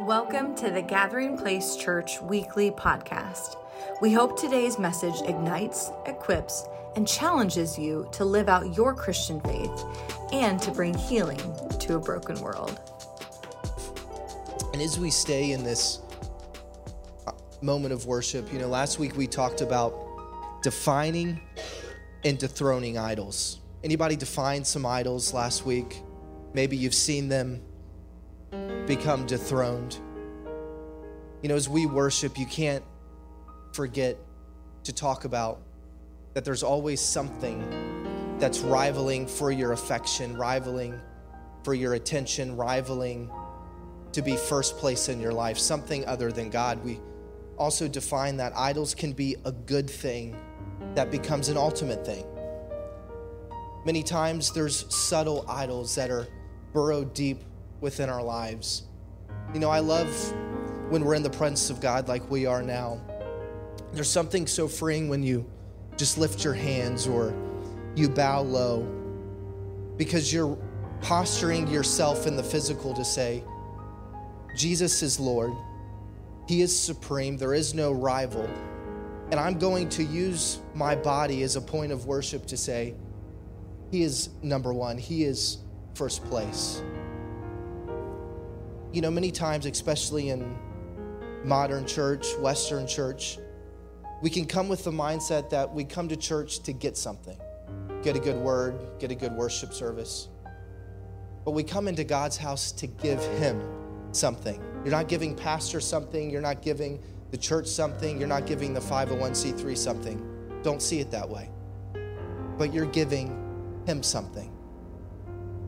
Welcome to the Gathering Place Church weekly podcast. We hope today's message ignites, equips, and challenges you to live out your Christian faith and to bring healing to a broken world. And as we stay in this uh, moment of worship, you know, last week we talked about defining and dethroning idols. Anybody define some idols last week? Maybe you've seen them become dethroned. You know, as we worship, you can't forget to talk about that there's always something that's rivaling for your affection, rivaling for your attention, rivaling to be first place in your life, something other than God. We also define that idols can be a good thing that becomes an ultimate thing. Many times there's subtle idols that are burrowed deep within our lives. You know, I love when we're in the presence of God like we are now. There's something so freeing when you just lift your hands or you bow low because you're posturing yourself in the physical to say, Jesus is Lord. He is supreme. There is no rival. And I'm going to use my body as a point of worship to say, He is number one. He is first place you know, many times, especially in modern church, Western church, we can come with the mindset that we come to church to get something get a good word, get a good worship service. But we come into God's house to give Him something. You're not giving pastor something, you're not giving the church something, you're not giving the 501c3 something. Don't see it that way. But you're giving Him something.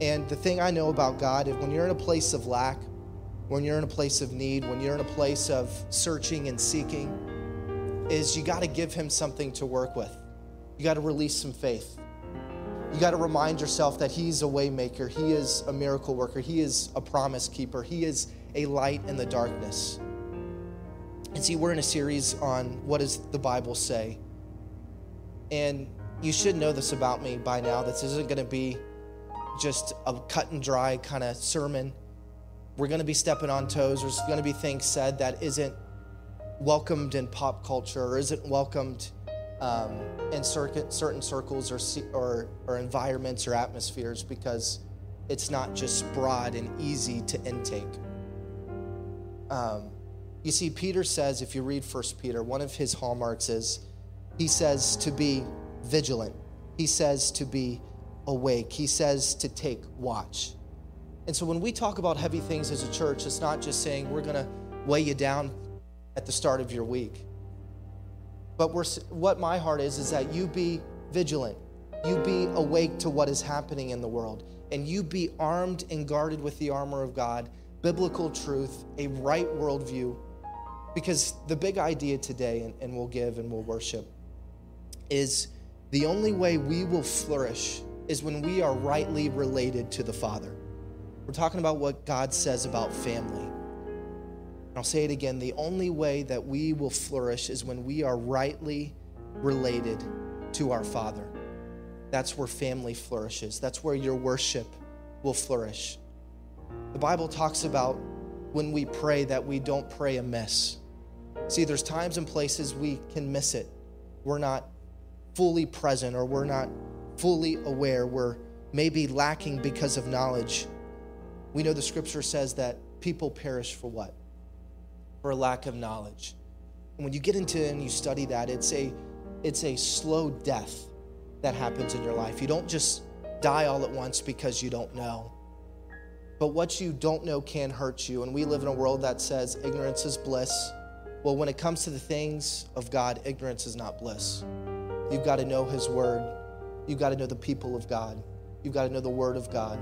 And the thing I know about God is when you're in a place of lack, when you're in a place of need, when you're in a place of searching and seeking, is you got to give him something to work with. You got to release some faith. You got to remind yourself that he's a waymaker, he is a miracle worker, he is a promise keeper, he is a light in the darkness. And see, we're in a series on what does the Bible say? And you should know this about me by now. This isn't going to be just a cut and dry kind of sermon we're going to be stepping on toes. There's going to be things said that isn't welcomed in pop culture or isn't welcomed um, in certain circles or, or, or environments or atmospheres because it's not just broad and easy to intake. Um, you see, Peter says, if you read First Peter, one of his hallmarks is he says to be vigilant, he says to be awake, he says to take watch. And so when we talk about heavy things as a church, it's not just saying we're going to weigh you down at the start of your week. But we're, what my heart is, is that you be vigilant. You be awake to what is happening in the world. And you be armed and guarded with the armor of God, biblical truth, a right worldview. Because the big idea today, and, and we'll give and we'll worship, is the only way we will flourish is when we are rightly related to the Father. We're talking about what God says about family. And I'll say it again the only way that we will flourish is when we are rightly related to our Father. That's where family flourishes, that's where your worship will flourish. The Bible talks about when we pray that we don't pray amiss. See, there's times and places we can miss it. We're not fully present or we're not fully aware. We're maybe lacking because of knowledge. We know the scripture says that people perish for what? For a lack of knowledge. And when you get into it and you study that, it's a it's a slow death that happens in your life. You don't just die all at once because you don't know. But what you don't know can hurt you. And we live in a world that says ignorance is bliss. Well, when it comes to the things of God, ignorance is not bliss. You've got to know His Word. You've got to know the people of God. You've got to know the Word of God.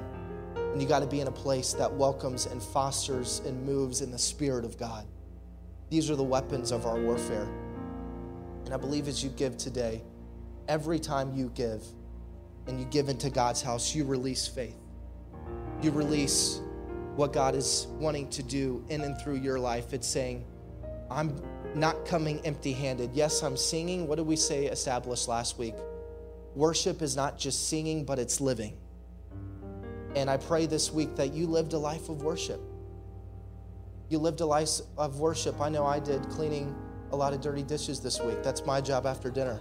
And you got to be in a place that welcomes and fosters and moves in the Spirit of God. These are the weapons of our warfare. And I believe as you give today, every time you give and you give into God's house, you release faith. You release what God is wanting to do in and through your life. It's saying, I'm not coming empty handed. Yes, I'm singing. What did we say established last week? Worship is not just singing, but it's living. And I pray this week that you lived a life of worship. You lived a life of worship. I know I did, cleaning a lot of dirty dishes this week. That's my job after dinner.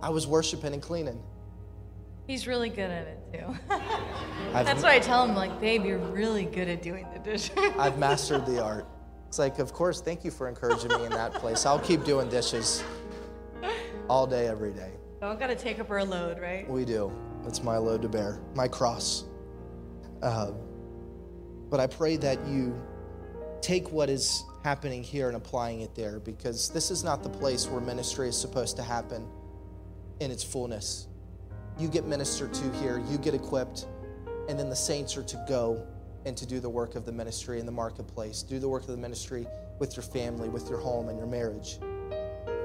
I was worshiping and cleaning. He's really good at it too. That's why I tell him, like, babe, you're really good at doing the dishes. I've mastered the art. It's like, of course, thank you for encouraging me in that place. I'll keep doing dishes all day, every day. Don't gotta take up our load, right? We do. That's my load to bear, my cross. Uh, but I pray that you take what is happening here and applying it there because this is not the place where ministry is supposed to happen in its fullness. You get ministered to here, you get equipped, and then the saints are to go and to do the work of the ministry in the marketplace, do the work of the ministry with your family, with your home, and your marriage.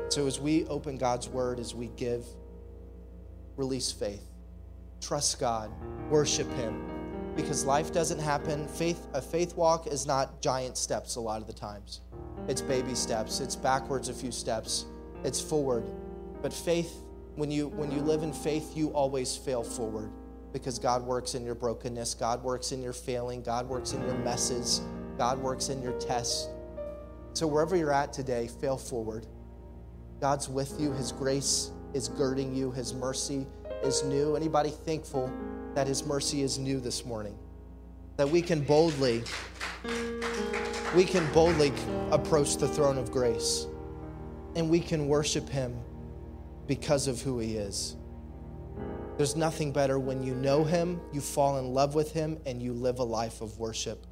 So as we open God's word, as we give, release faith, trust God, worship Him, because life doesn't happen. Faith, a faith walk is not giant steps a lot of the times. It's baby steps. It's backwards a few steps. It's forward. But faith, when you when you live in faith, you always fail forward because God works in your brokenness. God works in your failing. God works in your messes. God works in your tests. So wherever you're at today, fail forward. God's with you. His grace is girding you. His mercy is new. Anybody thankful that His mercy is new this morning? That we can boldly, we can boldly approach the throne of grace and we can worship Him because of who He is. There's nothing better when you know Him, you fall in love with Him, and you live a life of worship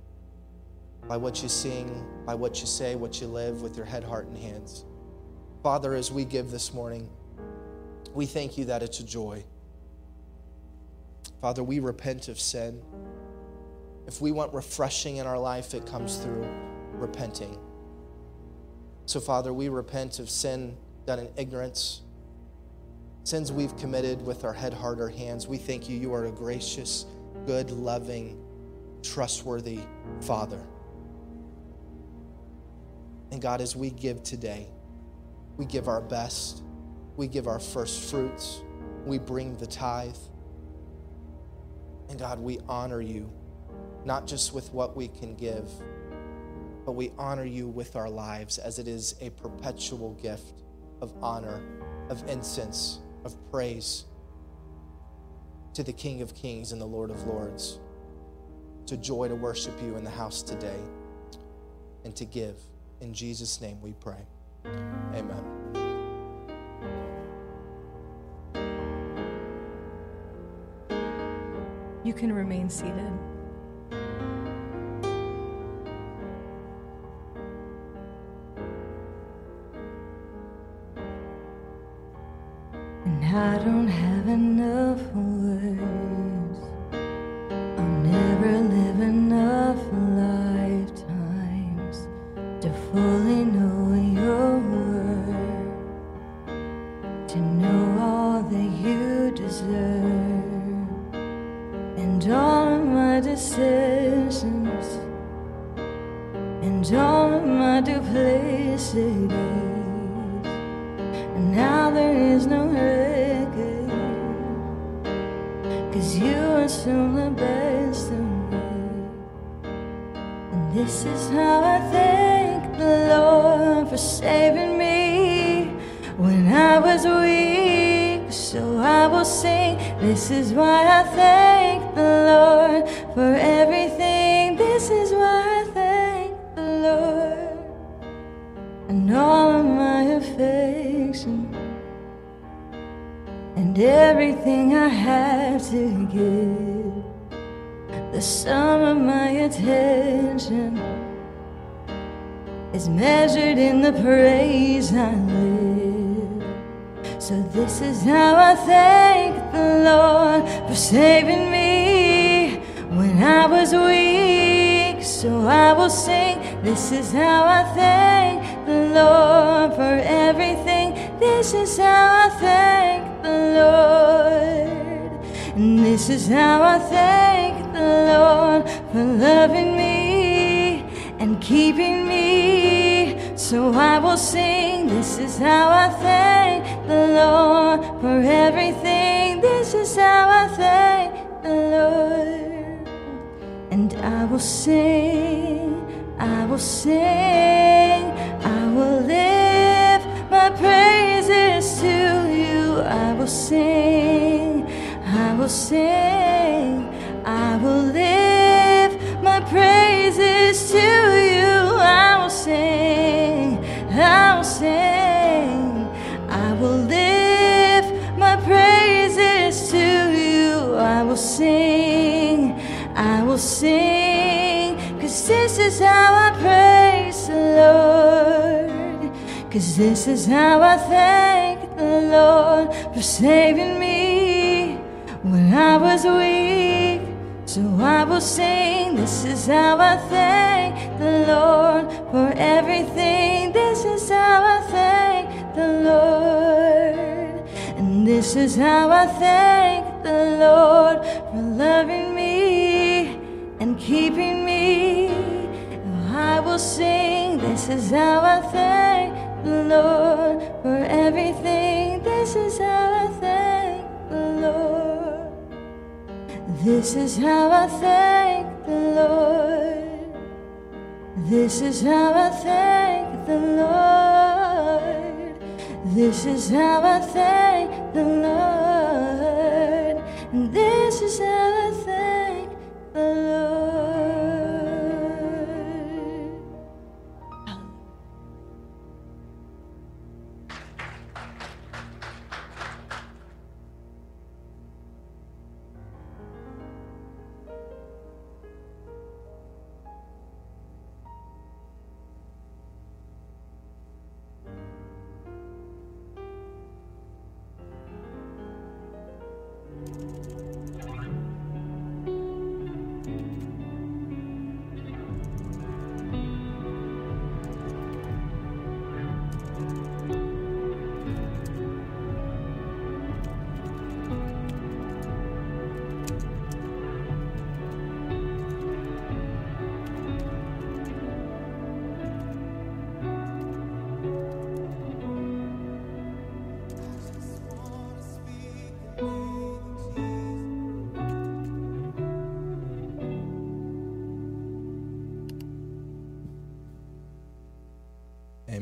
by what you sing, by what you say, what you live with your head, heart, and hands. Father, as we give this morning, we thank you that it's a joy. Father, we repent of sin. If we want refreshing in our life, it comes through repenting. So, Father, we repent of sin done in ignorance, sins we've committed with our head, heart, or hands. We thank you. You are a gracious, good, loving, trustworthy Father. And God, as we give today, we give our best, we give our first fruits, we bring the tithe. And God, we honor you, not just with what we can give, but we honor you with our lives as it is a perpetual gift of honor, of incense, of praise to the King of Kings and the Lord of Lords. It's a joy to worship you in the house today and to give. In Jesus' name we pray. Amen. You can remain seated. And I don't have enough words. How I thank the Lord for saving me when I was weak. So I will sing. This is why I thank the Lord for everything. This is why I thank the Lord and all of my affection and everything I have to give. The sum of my attention measured in the praise I live. So this is how I thank the Lord for saving me when I was weak. So I will sing. This is how I thank the Lord for everything. This is how I thank the Lord. And this is how I thank the Lord for loving me and keeping me. So I will sing. This is how I thank the Lord for everything. This is how I thank the Lord. And I will sing. I will sing, I will lift my praises to you. I will sing, I will sing, is how I praise the Lord. Cause this is how I thank the Lord for saving me when I was weak. So I will sing, this is how I thank the Lord for everything. This is how I thank the Lord. And this is how I thank the Lord for loving me and keeping sing, this is how I thank the Lord for everything. This is how I thank the Lord. This is how I thank the Lord. This is how I thank the Lord. This is how I thank the Lord. This is how I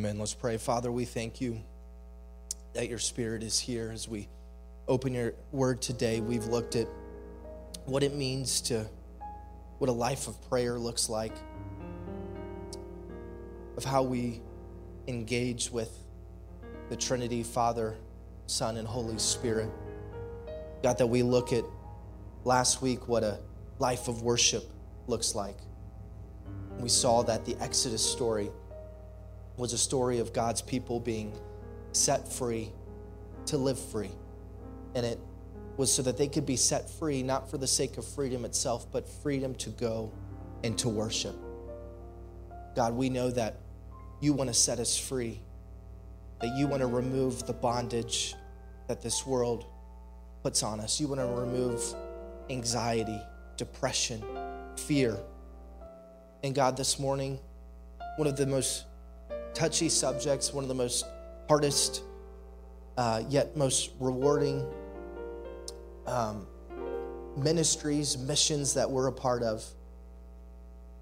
Amen. Let's pray. Father, we thank you that your spirit is here as we open your word today. We've looked at what it means to, what a life of prayer looks like, of how we engage with the Trinity, Father, Son, and Holy Spirit. God, that we look at last week what a life of worship looks like. We saw that the Exodus story was a story of God's people being set free to live free. And it was so that they could be set free, not for the sake of freedom itself, but freedom to go and to worship. God, we know that you want to set us free, that you want to remove the bondage that this world puts on us. You want to remove anxiety, depression, fear. And God, this morning, one of the most touchy subjects, one of the most hardest, uh, yet most rewarding um, ministries, missions that we're a part of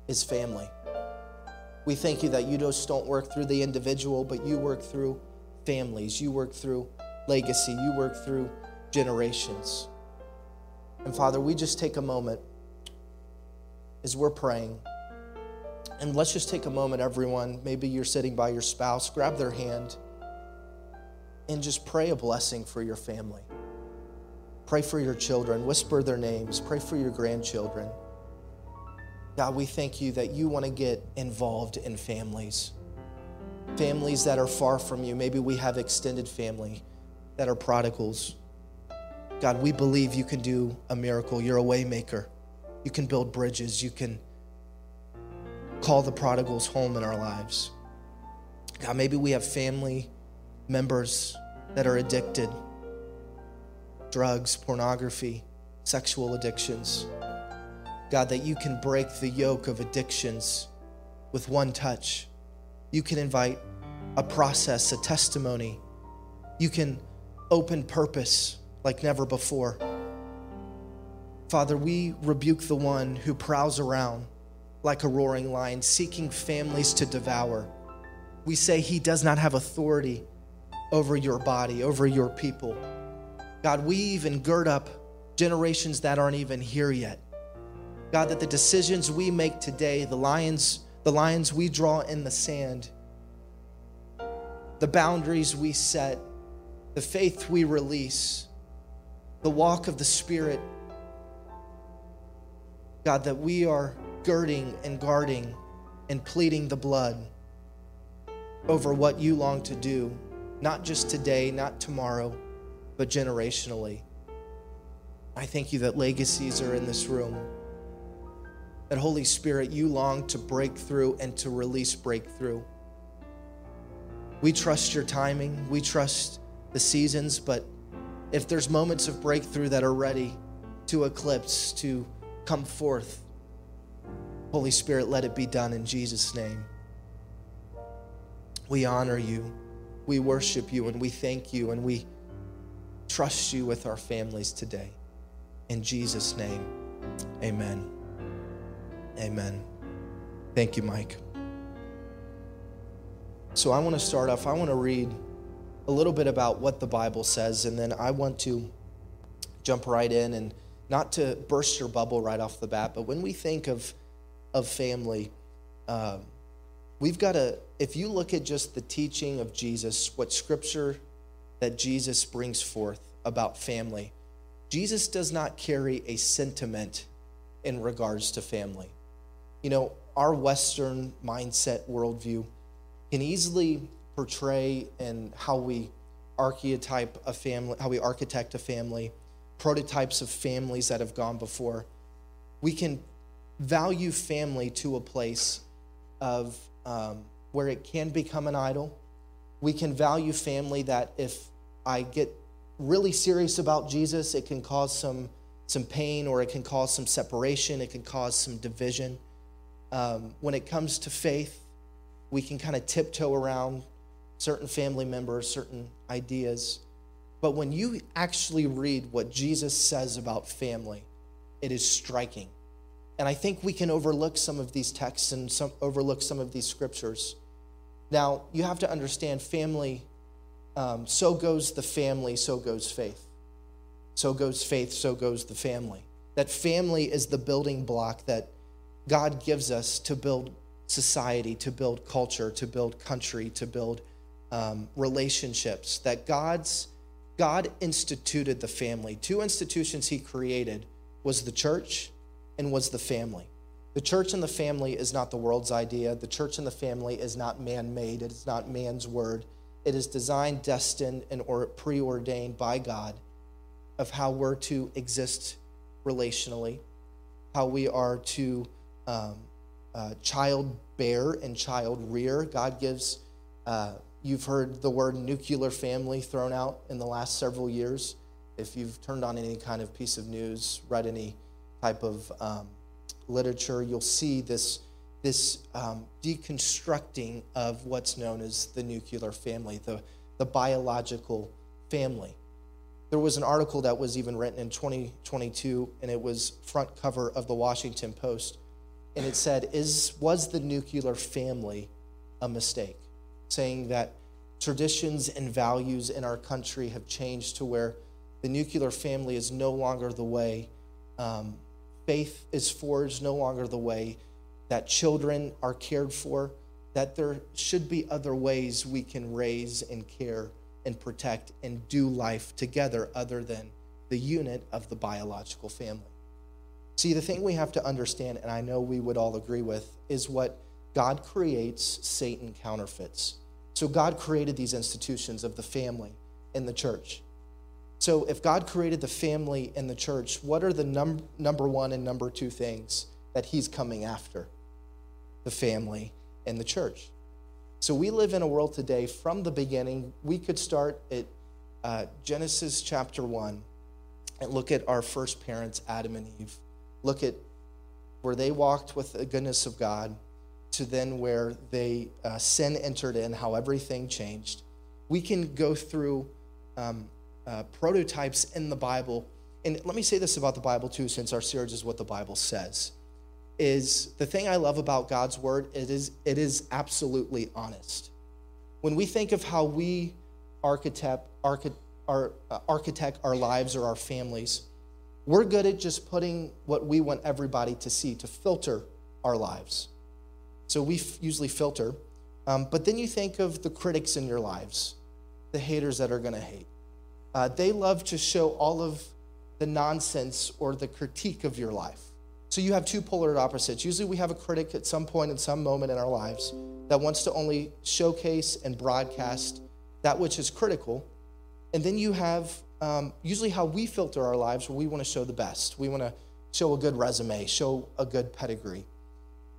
is family. We thank you that you just don't work through the individual, but you work through families, you work through legacy, you work through generations. And Father, we just take a moment as we're praying. And let's just take a moment, everyone. Maybe you're sitting by your spouse, grab their hand and just pray a blessing for your family. Pray for your children, whisper their names, pray for your grandchildren. God, we thank you that you want to get involved in families. Families that are far from you. Maybe we have extended family that are prodigals. God, we believe you can do a miracle. You're a waymaker. You can build bridges. You can call the prodigals home in our lives. God, maybe we have family members that are addicted drugs, pornography, sexual addictions. God, that you can break the yoke of addictions with one touch. You can invite a process, a testimony. You can open purpose like never before. Father, we rebuke the one who prowls around like a roaring lion, seeking families to devour. We say he does not have authority over your body, over your people. God, we even gird up generations that aren't even here yet. God, that the decisions we make today, the lions, the lines we draw in the sand, the boundaries we set, the faith we release, the walk of the Spirit, God, that we are girding and guarding and pleading the blood over what you long to do, not just today, not tomorrow, but generationally. I thank you that legacies are in this room. That Holy Spirit, you long to break through and to release breakthrough. We trust your timing, we trust the seasons, but if there's moments of breakthrough that are ready to eclipse, to come forth, Holy Spirit, let it be done in Jesus' name. We honor you, we worship you, and we thank you, and we trust you with our families today. In Jesus' name, amen. Amen. Thank you, Mike. So I want to start off, I want to read a little bit about what the Bible says, and then I want to jump right in and not to burst your bubble right off the bat, but when we think of, of family, um, we've got to, if you look at just the teaching of Jesus, what scripture that Jesus brings forth about family, Jesus does not carry a sentiment in regards to family. You know, our Western mindset worldview can easily portray and how we archetype a family, how we architect a family, prototypes of families that have gone before. We can value family to a place of um, where it can become an idol. We can value family that if I get really serious about Jesus, it can cause some, some pain or it can cause some separation, it can cause some division. Um, when it comes to faith, we can kind of tiptoe around certain family members, certain ideas. But when you actually read what Jesus says about family, it is striking. And I think we can overlook some of these texts and some, overlook some of these scriptures. Now, you have to understand family um, so goes the family, so goes faith. So goes faith, so goes the family. That family is the building block that God gives us to build society, to build culture, to build country, to build um, relationships. That God's God instituted the family. Two institutions He created was the church and was the family. The church and the family is not the world's idea. The church and the family is not man made. It is not man's word. It is designed, destined, and or preordained by God of how we're to exist relationally, how we are to um, uh, child bear and child rear. God gives, uh, you've heard the word nuclear family thrown out in the last several years. If you've turned on any kind of piece of news, read any type of um, literature, you'll see this this um, deconstructing of what's known as the nuclear family, the, the biological family. There was an article that was even written in 2022, and it was front cover of the Washington Post, and it said, "Is was the nuclear family a mistake?" Saying that traditions and values in our country have changed to where the nuclear family is no longer the way. Um, faith is forged no longer the way that children are cared for, that there should be other ways we can raise and care and protect and do life together other than the unit of the biological family. See, the thing we have to understand, and I know we would all agree with, is what God creates, Satan counterfeits. So God created these institutions of the family and the church. So if God created the family and the church, what are the num- number one and number two things that he's coming after? the family, and the church. So we live in a world today from the beginning. We could start at uh, Genesis chapter 1 and look at our first parents, Adam and Eve. Look at where they walked with the goodness of God to then where they uh, sin entered in, how everything changed. We can go through um, uh, prototypes in the Bible. And let me say this about the Bible too, since our series is what the Bible says is the thing I love about God's word, it is, it is absolutely honest. When we think of how we architect, archi- our, uh, architect our lives or our families, we're good at just putting what we want everybody to see, to filter our lives. So we f- usually filter. Um, but then you think of the critics in your lives, the haters that are going to hate. Uh, they love to show all of the nonsense or the critique of your life. So you have two polar opposites. Usually we have a critic at some point in some moment in our lives that wants to only showcase and broadcast that which is critical. And then you have um, usually how we filter our lives where we want to show the best. We want to show a good resume, show a good pedigree.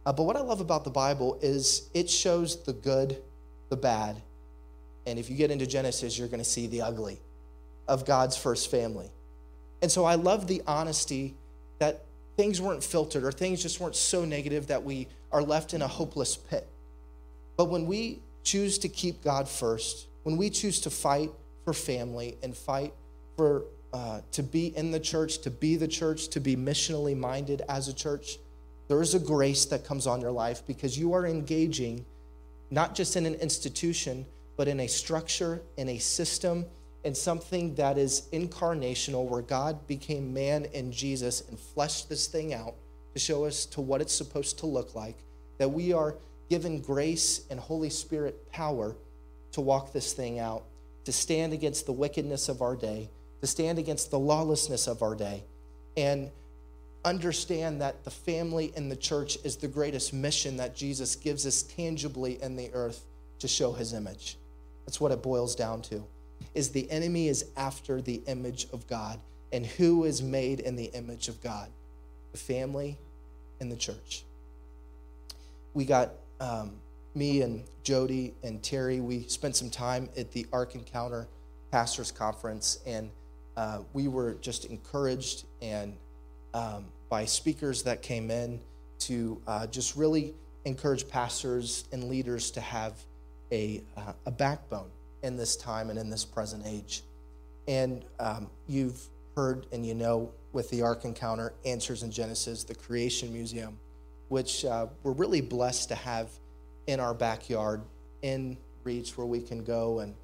Uh, but what I love about the Bible is it shows the good, the bad, and if you get into Genesis, you're going to see the ugly of God's first family. And so I love the honesty that things weren't filtered or things just weren't so negative that we are left in a hopeless pit. But when we choose to keep God first, when we choose to fight for family and fight for uh, to be in the church, to be the church, to be missionally minded as a church, there is a grace that comes on your life because you are engaging not just in an institution, but in a structure, in a system, in something that is incarnational, where God became man in Jesus and fleshed this thing out to show us to what it's supposed to look like, that we are given grace and Holy Spirit power to walk this thing out, to stand against the wickedness of our day, to stand against the lawlessness of our day, and understand that the family in the church is the greatest mission that Jesus gives us tangibly in the earth to show his image. That's what it boils down to. Is the enemy is after the image of God. And who is made in the image of God? The family and the church. We got um, me and Jody and Terry, we spent some time at the Ark Encounter Pastors Conference, and uh, we were just encouraged and um, by speakers that came in to uh, just really encourage pastors and leaders to have a, uh, a backbone in this time and in this present age. And um, you've heard and you know with the Ark Encounter, Answers in Genesis, the Creation Museum, which uh, we're really blessed to have in our backyard, in reach where we can go and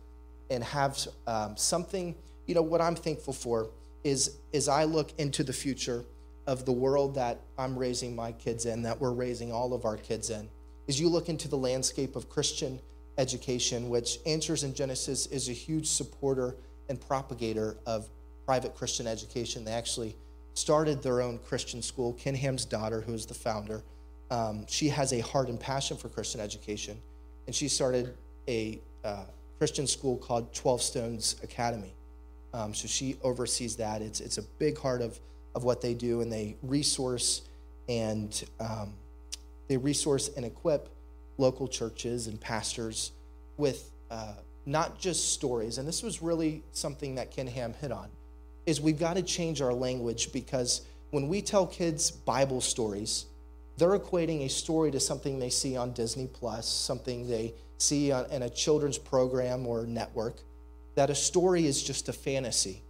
and have um, something. You know what I'm thankful for is as I look into the future of the world that I'm raising my kids in, that we're raising all of our kids in, is you look into the landscape of Christian education, which Answers in Genesis is a huge supporter and propagator of private Christian education. They actually started their own Christian school. Ken Ham's daughter, who is the founder, um, she has a heart and passion for Christian education, and she started a uh, Christian school called 12 Stones Academy. Um, so she oversees that. It's, it's a big heart of, of what they do, and they resource and um, they resource and equip local churches and pastors with uh, not just stories. And this was really something that Ken Ham hit on, is we've got to change our language because when we tell kids Bible stories, they're equating a story to something they see on Disney Plus, something they see on, in a children's program or network, that a story is just a fantasy.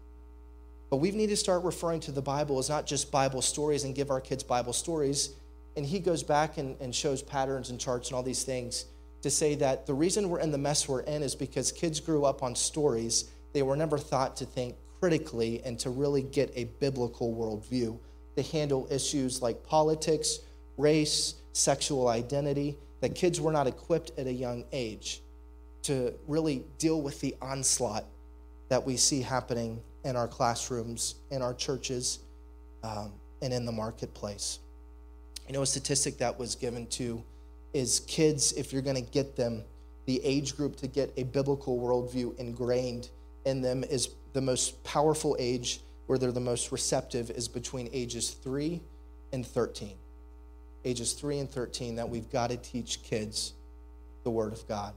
But we need to start referring to the Bible as not just Bible stories and give our kids Bible stories. And he goes back and, and shows patterns and charts and all these things to say that the reason we're in the mess we're in is because kids grew up on stories. They were never thought to think critically and to really get a biblical worldview to handle issues like politics, race, sexual identity, that kids were not equipped at a young age to really deal with the onslaught that we see happening in our classrooms, in our churches, um, and in the marketplace. You know, a statistic that was given to is kids, if you're going to get them, the age group to get a biblical worldview ingrained in them is the most powerful age where they're the most receptive is between ages 3 and 13 ages 3 and 13 that we've got to teach kids the Word of God.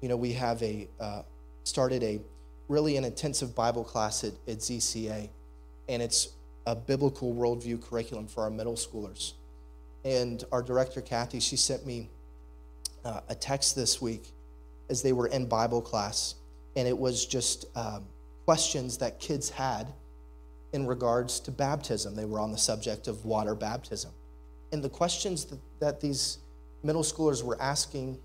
You know, we have a uh, started a really an intensive Bible class at, at ZCA, and it's a biblical worldview curriculum for our middle schoolers. And our director, Kathy, she sent me uh, a text this week as they were in Bible class, and it was just um, questions that kids had in regards to baptism. They were on the subject of water baptism. and the questions that, that these middle schoolers were asking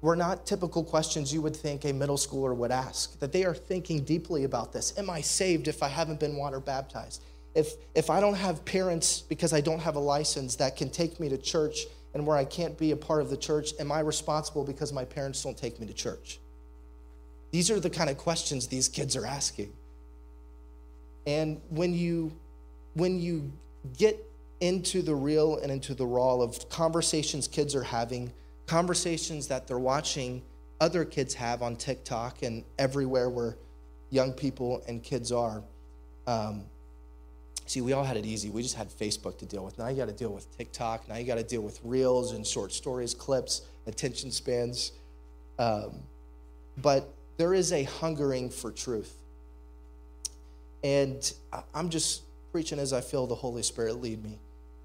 were not typical questions you would think a middle schooler would ask. That they are thinking deeply about this. Am I saved if I haven't been water baptized? If, if I don't have parents because I don't have a license that can take me to church and where I can't be a part of the church, am I responsible because my parents don't take me to church? These are the kind of questions these kids are asking. And when you when you get into the real and into the raw of conversations kids are having, conversations that they're watching other kids have on TikTok and everywhere where young people and kids are. Um, see, we all had it easy. We just had Facebook to deal with. Now you got to deal with TikTok. Now you got to deal with reels and short stories, clips, attention spans. Um, but there is a hungering for truth. And I'm just preaching as I feel the Holy Spirit lead me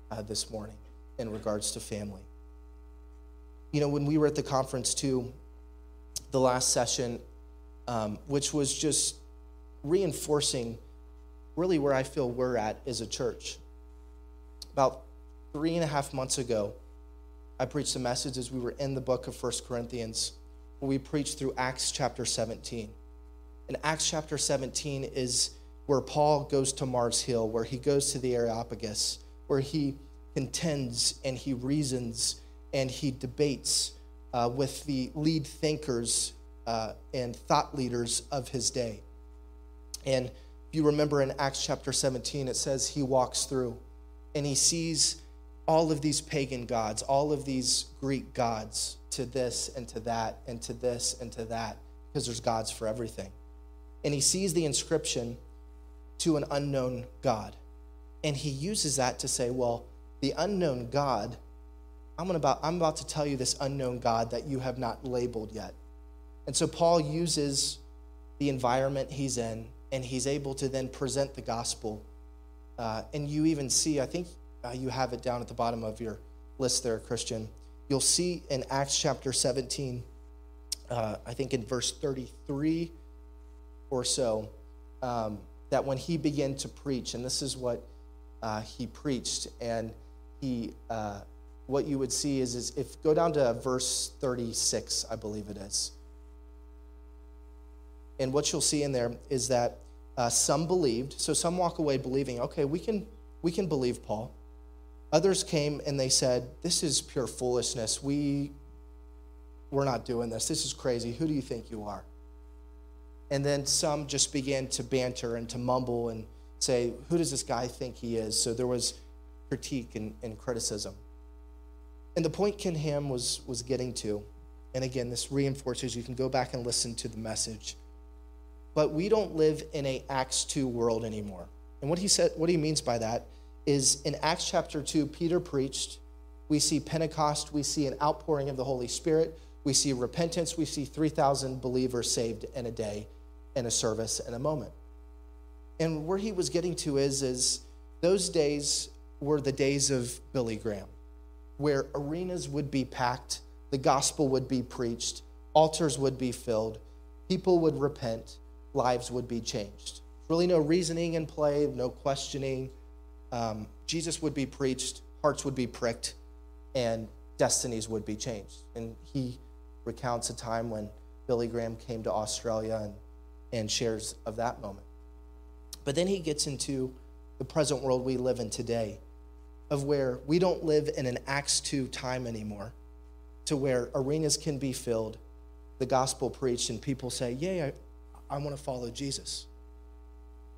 uh, this morning in regards to family. You know, when we were at the conference too, the last session, um, which was just reinforcing really where I feel we're at as a church. About three and a half months ago, I preached a message as we were in the book of First Corinthians, where we preached through Acts chapter 17. And Acts chapter 17 is where Paul goes to Mars Hill, where he goes to the Areopagus, where he contends and he reasons and he debates uh, with the lead thinkers uh, and thought leaders of his day. And you remember in Acts chapter 17, it says he walks through and he sees all of these pagan gods, all of these Greek gods, to this and to that and to this and to that, because there's gods for everything. And he sees the inscription to an unknown God. And he uses that to say, well, the unknown God, I'm about, I'm about to tell you this unknown God that you have not labeled yet. And so Paul uses the environment he's in, and he's able to then present the gospel. Uh, and you even see, I think uh, you have it down at the bottom of your list there, Christian. You'll see in Acts chapter 17, uh, I think in verse 33 or so, um, that when he began to preach, and this is what uh, he preached, and he, uh, what you would see is, is if go down to verse 36, I believe it is. And what you'll see in there is that uh, some believed, so some walk away believing, okay, we can we can believe Paul. Others came and they said, "This is pure foolishness. We we're not doing this. This is crazy. Who do you think you are?" And then some just began to banter and to mumble and say, Who does this guy think he is? So there was critique and, and criticism. And the point Ken Ham was, was getting to, and again, this reinforces you can go back and listen to the message. But we don't live in a Acts 2 world anymore. And what he said, what he means by that is in Acts chapter 2, Peter preached. We see Pentecost, we see an outpouring of the Holy Spirit, we see repentance, we see 3,000 believers saved in a day in a service in a moment. And where he was getting to is, is those days were the days of Billy Graham, where arenas would be packed, the gospel would be preached, altars would be filled, people would repent, lives would be changed. Really, no reasoning in play, no questioning. Um, Jesus would be preached, hearts would be pricked, and destinies would be changed. And he recounts a time when Billy Graham came to Australia and and shares of that moment. But then he gets into the present world we live in today, of where we don't live in an Acts 2 time anymore, to where arenas can be filled, the gospel preached, and people say, Yay, I, want to follow Jesus.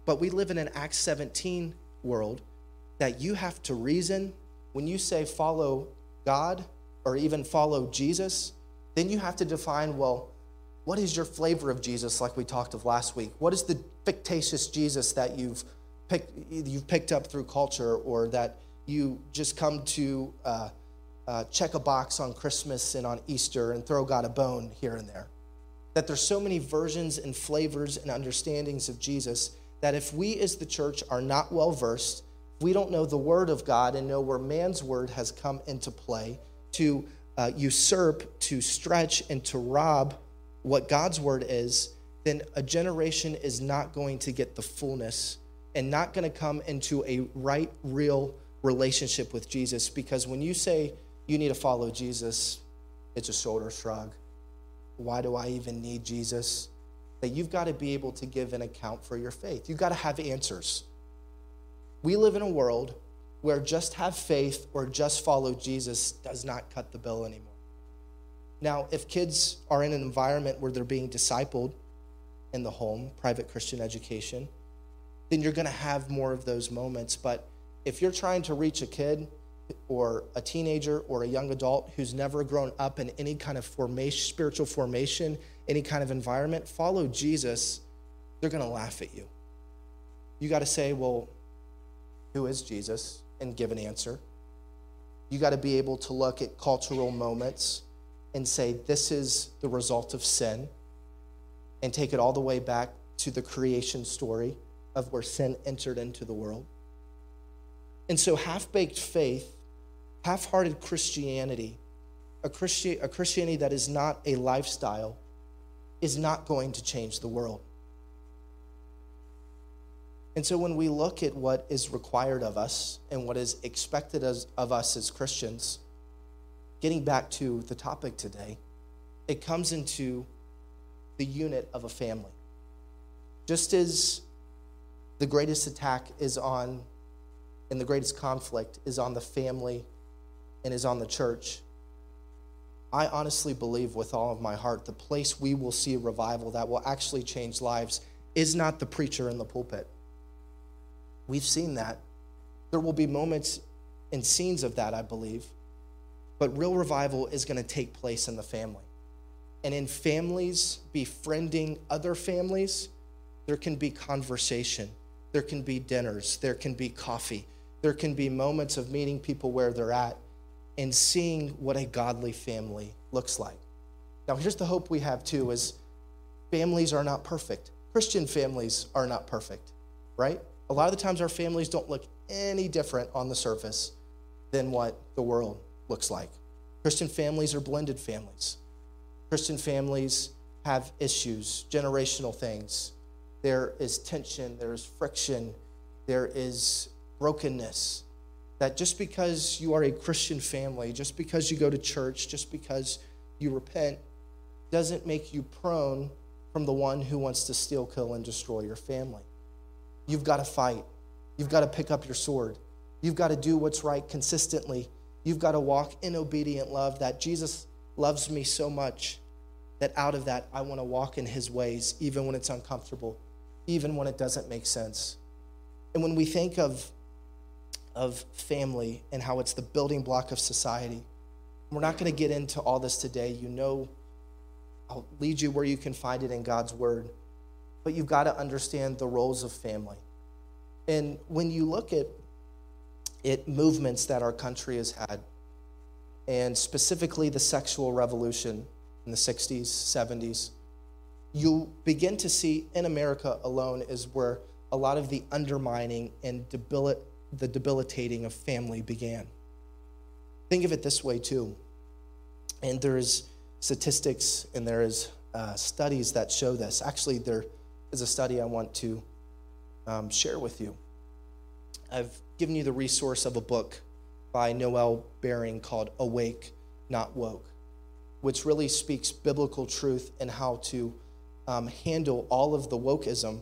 But we live in an Acts 17 world that you have to reason. When you say follow God or even follow Jesus, then you have to define, well, what is your flavor of Jesus, like we talked of last week? What is the fictitious Jesus that you've picked, you've picked up through culture or that you just come to uh, uh, check a box on Christmas and on Easter and throw God a bone here and there? That there's so many versions and flavors and understandings of Jesus that if we as the church are not well versed, we don't know the word of God and know where man's word has come into play to uh, usurp, to stretch, and to rob what God's word is, then a generation is not going to get the fullness and not going to come into a right, real relationship with Jesus because when you say you need to follow Jesus, it's a shoulder shrug. Why do I even need Jesus? That you've got to be able to give an account for your faith. You've got to have answers. We live in a world where just have faith or just follow Jesus does not cut the bill anymore. Now, if kids are in an environment where they're being discipled in the home, private Christian education, then you're going to have more of those moments. But if you're trying to reach a kid or a teenager or a young adult who's never grown up in any kind of formation, spiritual formation, any kind of environment, follow Jesus, they're going to laugh at you. You got to say, well, who is Jesus? And give an answer. You got to be able to look at cultural moments and say, this is the result of sin, and take it all the way back to the creation story of where sin entered into the world. And so, half baked faith, half hearted Christianity, a, Christi- a Christianity that is not a lifestyle, is not going to change the world. And so, when we look at what is required of us and what is expected as, of us as Christians, getting back to the topic today, it comes into the unit of a family. Just as the greatest attack is on and the greatest conflict is on the family and is on the church. I honestly believe with all of my heart the place we will see a revival that will actually change lives is not the preacher in the pulpit. We've seen that. There will be moments and scenes of that, I believe. But real revival is going to take place in the family. And in families befriending other families, there can be conversation, there can be dinners, there can be coffee, there can be moments of meeting people where they're at and seeing what a godly family looks like. Now, here's the hope we have too is families are not perfect. Christian families are not perfect, right? A lot of the times our families don't look any different on the surface than what the world looks like. Christian families are blended families. Christian families have issues, generational things. There is tension, there is friction, there is brokenness. That just because you are a Christian family, just because you go to church, just because you repent, doesn't make you prone from the one who wants to steal, kill, and destroy your family. You've got to fight. You've got to pick up your sword. You've got to do what's right consistently. You've got to walk in obedient love that Jesus loves me so much that out of that, I want to walk in his ways, even when it's uncomfortable, even when it doesn't make sense. And when we think of of family and how it's the building block of society. We're not going to get into all this today. You know, I'll lead you where you can find it in God's word. But you've got to understand the roles of family. And when you look at it, movements that our country has had, and specifically the sexual revolution in the 60s, 70s, you begin to see in America alone is where a lot of the undermining and debilitating the debilitating of family began. Think of it this way, too. And there's statistics and there is uh, studies that show this. Actually, there is a study I want to um, share with you. I've given you the resource of a book by Noelle Mering called Awake, Not Woke, which really speaks biblical truth and how to um, handle all of the wokeism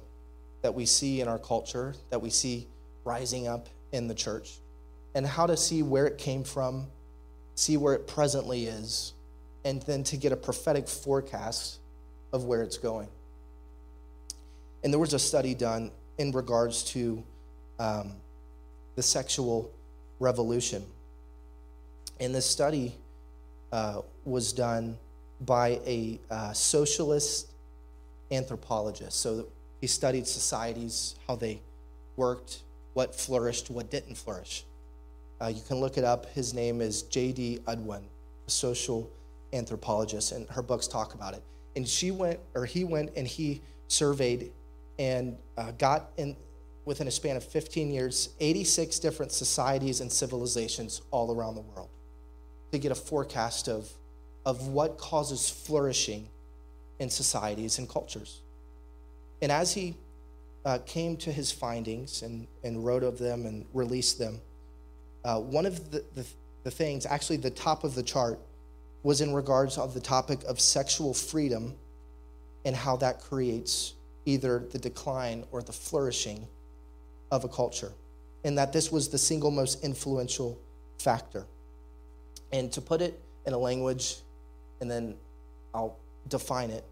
that we see in our culture, that we see rising up in the church and how to see where it came from, see where it presently is, and then to get a prophetic forecast of where it's going. And there was a study done in regards to um, the sexual revolution. And this study uh, was done by a uh, socialist anthropologist. So he studied societies, how they worked, what flourished, what didn't flourish. Uh, you can look it up. His name is J.D. Unwin, a social anthropologist, and her books talk about it. And she went, or he went, and he surveyed and uh, got in within a span of 15 years 86 different societies and civilizations all around the world to get a forecast of, of what causes flourishing in societies and cultures. And as he uh, came to his findings and, and wrote of them and released them, uh, one of the, the, the things, actually, the top of the chart, was in regards of the topic of sexual freedom and how that creates either the decline or the flourishing of a culture, and that this was the single most influential factor. And to put it in a language, and then I'll define it,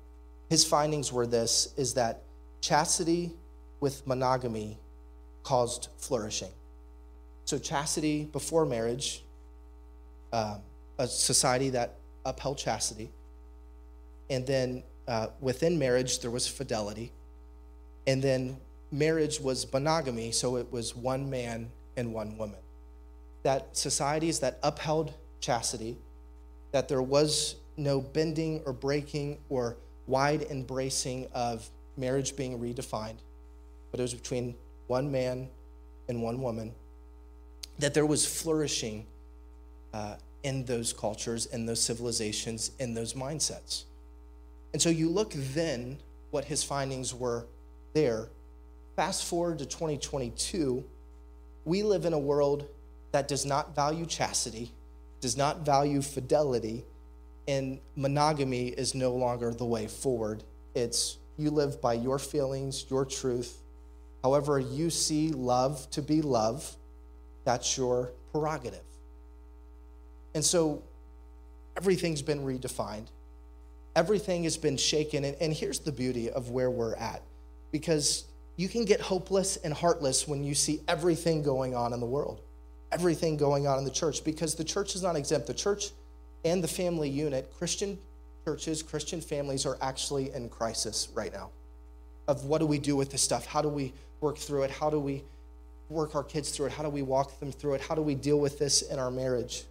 his findings were this is that chastity with monogamy caused flourishing. So, chastity before marriage, um, a society that upheld chastity, and then uh, within marriage, there was fidelity. And then marriage was monogamy, so it was one man and one woman. That societies that upheld chastity, that there was no bending or breaking or wide embracing of marriage being redefined, but it was between one man and one woman, that there was flourishing uh, in those cultures, in those civilizations, in those mindsets. And so you look then what his findings were there. Fast forward to 2022, we live in a world that does not value chastity, does not value fidelity, and monogamy is no longer the way forward. It's you live by your feelings, your truth. However, you see love to be love, that's your prerogative. And so everything's been redefined, everything has been shaken. And, and here's the beauty of where we're at because you can get hopeless and heartless when you see everything going on in the world, everything going on in the church, because the church is not exempt. The church and the family unit, Christian churches, Christian families are actually in crisis right now. Of what do we do with this stuff? How do we work through it? How do we work our kids through it? How do we walk them through it? How do we deal with this in our marriage?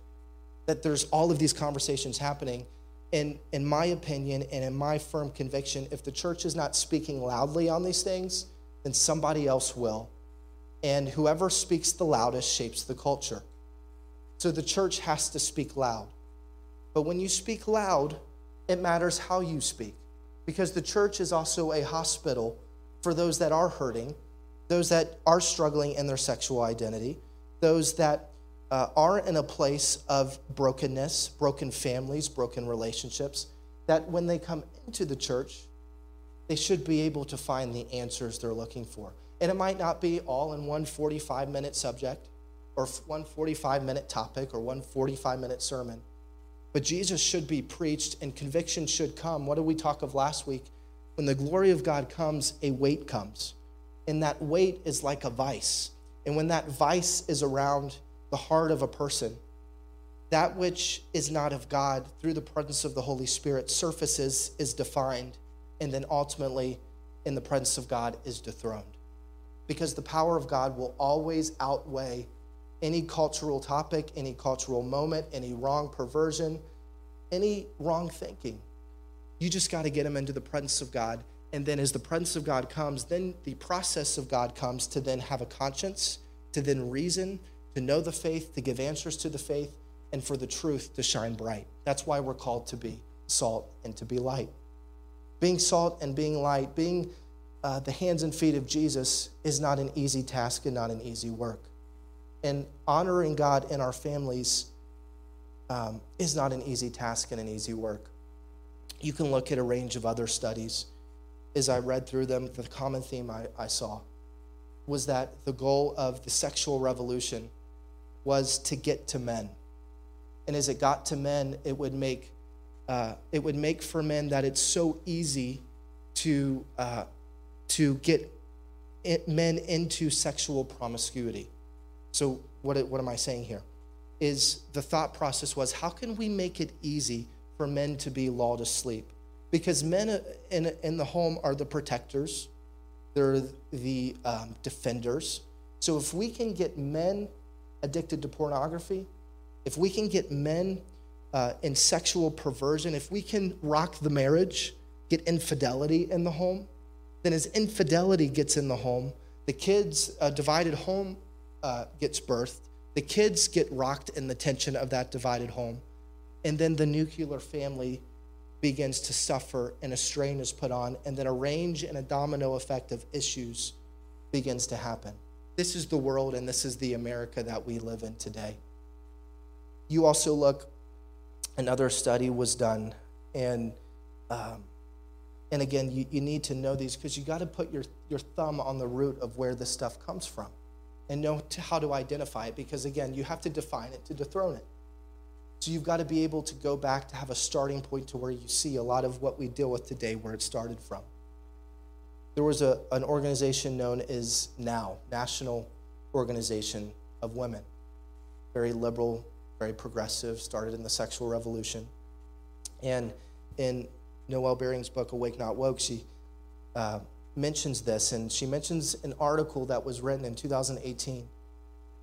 That there's all of these conversations happening. And in my opinion and in my firm conviction, if the church is not speaking loudly on these things, then somebody else will. And whoever speaks the loudest shapes the culture. So the church has to speak loud. But when you speak loud, it matters how you speak. Because the church is also a hospital for those that are hurting, those that are struggling in their sexual identity, those that uh, are in a place of brokenness, broken families, broken relationships, that when they come into the church, they should be able to find the answers they're looking for. And it might not be all in one 45 minute subject or one 45 minute topic or one 45 minute sermon. But Jesus should be preached and conviction should come. What did we talk of last week? When the glory of God comes, a weight comes. And that weight is like a vice. And when that vice is around the heart of a person, that which is not of God through the presence of the Holy Spirit surfaces, is defined, and then ultimately in the presence of God is dethroned. Because the power of God will always outweigh any cultural topic, any cultural moment, any wrong perversion, any wrong thinking. You just got to get them into the presence of God. And then as the presence of God comes, then the process of God comes to then have a conscience, to then reason, to know the faith, to give answers to the faith, and for the truth to shine bright. That's why we're called to be salt and to be light. Being salt and being light, being uh, the hands and feet of Jesus is not an easy task and not an easy work. And honoring God in our families um, is not an easy task and an easy work. You can look at a range of other studies. As I read through them, the common theme I, I saw was that the goal of the sexual revolution was to get to men. And as it got to men, it would make uh, it would make for men that it's so easy to uh, to get it, men into sexual promiscuity. So what what am I saying here? Is the thought process was how can we make it easy for men to be lulled asleep? Because men in in the home are the protectors, they're the um, defenders. So if we can get men addicted to pornography, if we can get men uh, in sexual perversion, if we can rock the marriage, get infidelity in the home, then as infidelity gets in the home, the kids' uh, divided home uh, gets birthed, the kids get rocked in the tension of that divided home, and then the nuclear family begins to suffer and a strain is put on, and then a range and a domino effect of issues begins to happen. This is the world and this is the America that we live in today. You also look, another study was done, and um, and again, you, you need to know these because you got to put your, your thumb on the root of where this stuff comes from and know to how to identify it because, again, you have to define it to dethrone it. So you've got to be able to go back to have a starting point to where you see a lot of what we deal with today, where it started from. There was a, an organization known as NOW, National Organization of Women. Very liberal, very progressive, started in the sexual revolution. And in Noelle Mering's book, Awake Not Woke, she uh, mentions this, and she mentions an article that was written in 2018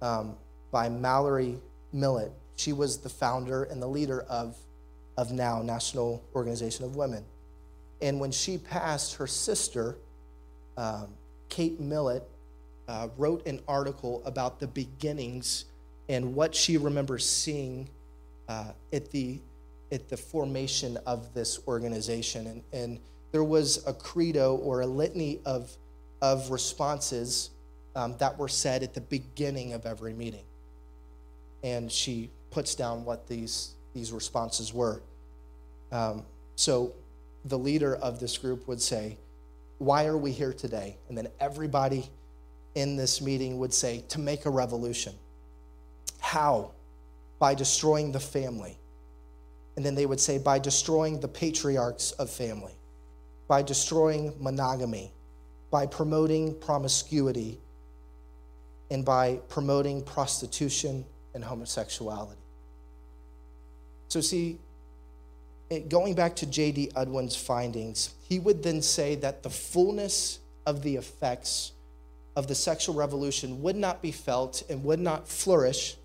um, by Mallory Millett. She was the founder and the leader of, of NOW, National Organization of Women. And when she passed, her sister, um, Kate Millett, uh, wrote an article about the beginnings and what she remembers seeing uh, at the at the formation of this organization. And, and there was a credo or a litany of, of responses um, that were said at the beginning of every meeting. And she puts down what these, these responses were. Um, so the leader of this group would say, Why are we here today? And then everybody in this meeting would say, To make a revolution. How? By destroying the family and then they would say, by destroying the patriarchs of family, by destroying monogamy, by promoting promiscuity, and by promoting prostitution and homosexuality. So, see, eh, going back to J.D. Unwin's findings, he would then say that the fullness of the effects of the sexual revolution would not be felt and would not flourish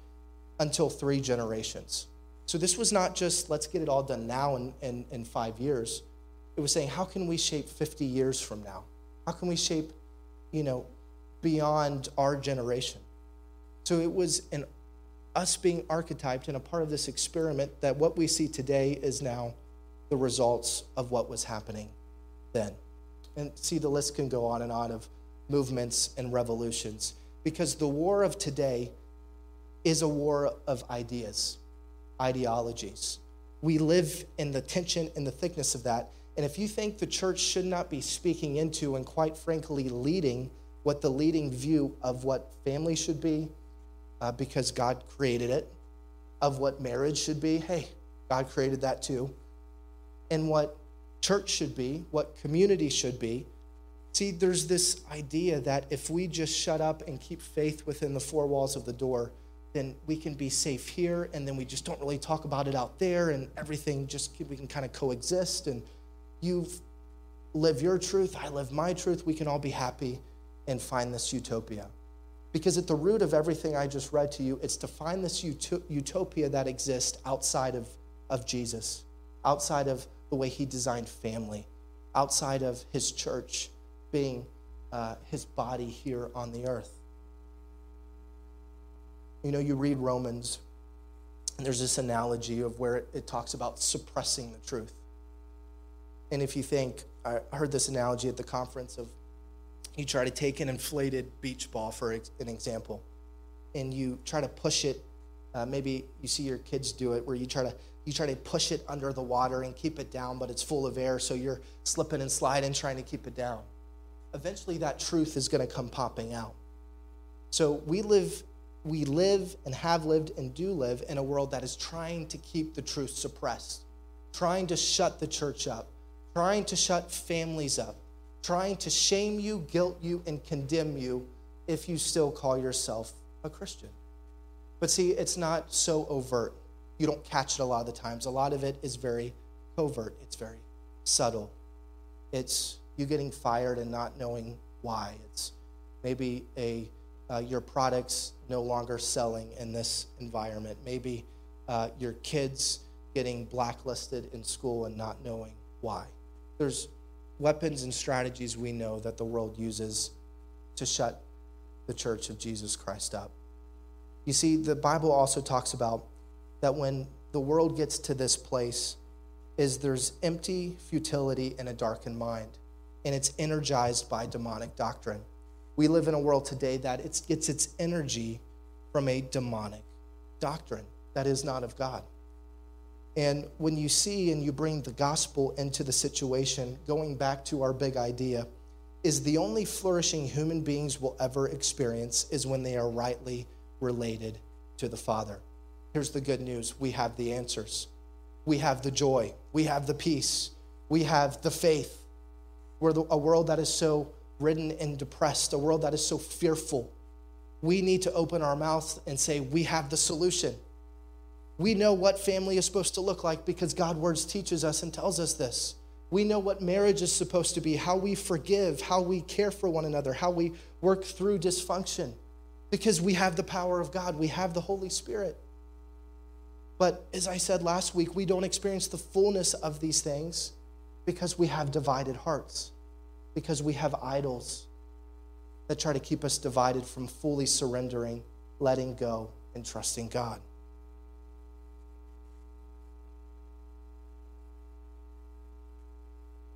until three generations. So this was not just let's get it all done now in, in, in five years. It was saying, how can we shape 50 years from now? How can we shape, you know, beyond our generation? So it was an us being archetyped and a part of this experiment that what we see today is now the results of what was happening then. And see, the list can go on and on of movements and revolutions because the war of today is a war of ideas ideologies. We live in the tension and the thickness of that. And if you think the church should not be speaking into and, quite frankly, leading what the leading view of what family should be, uh, because God created it, of what marriage should be, hey, God created that too, and what church should be, what community should be. See, there's this idea that if we just shut up and keep faith within the four walls of the door, then we can be safe here and then we just don't really talk about it out there and everything just we can kind of coexist and you live your truth i live my truth we can all be happy and find this utopia because at the root of everything i just read to you it's to find this utopia that exists outside of, of jesus outside of the way he designed family outside of his church being uh, his body here on the earth you know, you read Romans, and there's this analogy of where it, it talks about suppressing the truth. And if you think, I heard this analogy at the conference of you try to take an inflated beach ball, for an example, and you try to push it. Uh, maybe you see your kids do it, where you try to you try to push it under the water and keep it down, but it's full of air, so you're slipping and sliding trying to keep it down. Eventually, that truth is going to come popping out. So we live we live and have lived and do live in a world that is trying to keep the truth suppressed, trying to shut the church up, trying to shut families up, trying to shame you, guilt you, and condemn you if you still call yourself a Christian. But see, it's not so overt. You don't catch it a lot of the times. A lot of it is very covert, it's very subtle. It's you getting fired and not knowing why. It's maybe a uh, your products no longer selling in this environment. Maybe uh, your kids getting blacklisted in school and not knowing why. There's weapons and strategies we know that the world uses to shut the church of Jesus Christ up. You see, the Bible also talks about that when the world gets to this place, is there's empty futility and a darkened mind, and it's energized by demonic doctrine We live in a world today that it gets its energy from a demonic doctrine that is not of God. And when you see and you bring the gospel into the situation, going back to our big idea, is the only flourishing human beings will ever experience is when they are rightly related to the Father. Here's the good news we have the answers. We have the joy. We have the peace. We have the faith. We're a world that is so ridden and depressed, a world that is so fearful. We need to open our mouths and say, We have the solution. We know what family is supposed to look like because God words teaches us and tells us this. We know what marriage is supposed to be, how we forgive, how we care for one another, how we work through dysfunction because we have the power of God, we have the Holy Spirit. But as I said last week, we don't experience the fullness of these things because we have divided hearts, because we have idols that try to keep us divided from fully surrendering, letting go, and trusting God.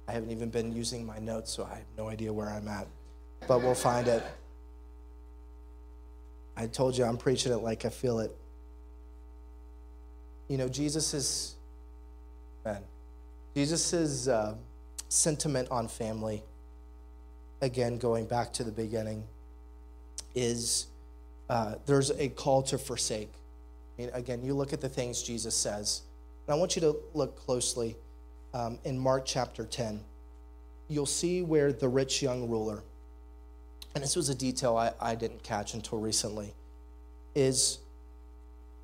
I haven't even been using my notes, so I have no idea where I'm at, but we'll find it. I told you I'm preaching it like I feel it. You know, Jesus is, man, Jesus' uh, sentiment on family, again, going back to the beginning, is uh, there's a call to forsake. I mean, again, you look at the things Jesus says, and I want you to look closely um, in Mark chapter 10. You'll see where the rich young ruler, and this was a detail I, I didn't catch until recently, is